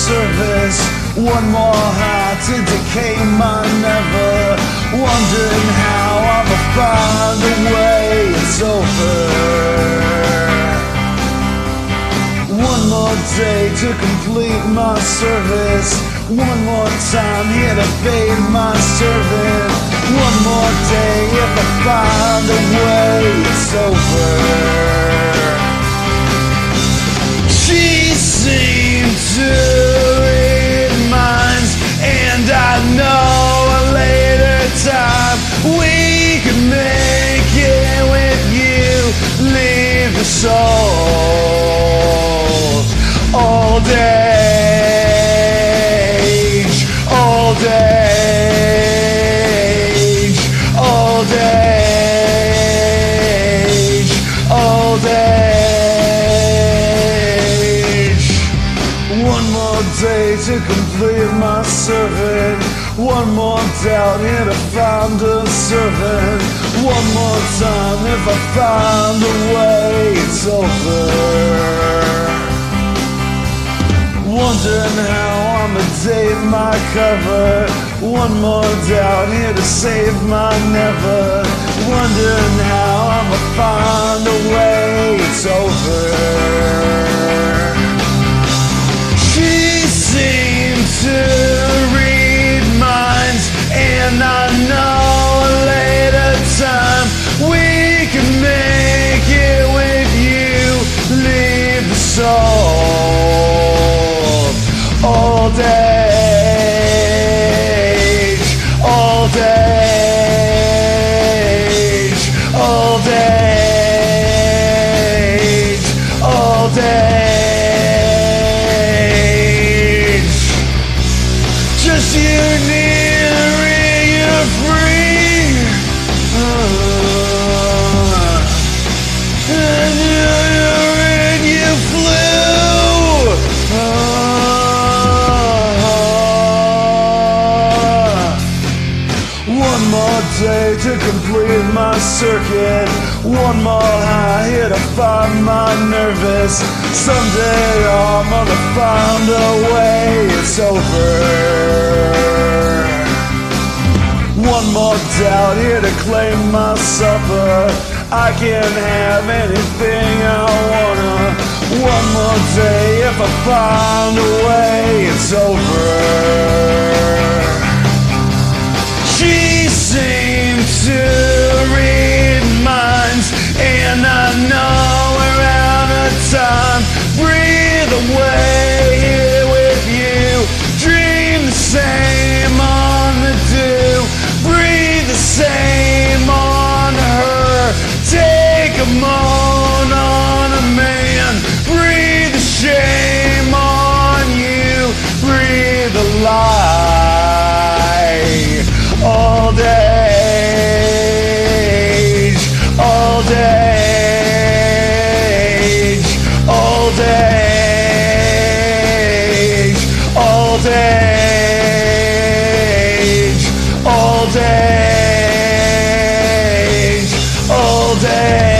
service. One more heart to decay my never. Wondering how I will find a way. It's over. One more day to complete my service. One more time here to fade my servant. One more day soul old age, old age, old age, old age. One more day to complete my servant. One more doubt here to find a servant. One more time if I find a way, it's over. Wondering how I'ma date my cover. One more doubt here to save my never. Wondering how I'ma find old one more day to complete my circuit. One more high here to find my nervous. Someday I'm gonna find a way. It's over. One more doubt here to claim my supper. I can have anything I wanna. One more day if I find a way. It's over. day, all day, all day.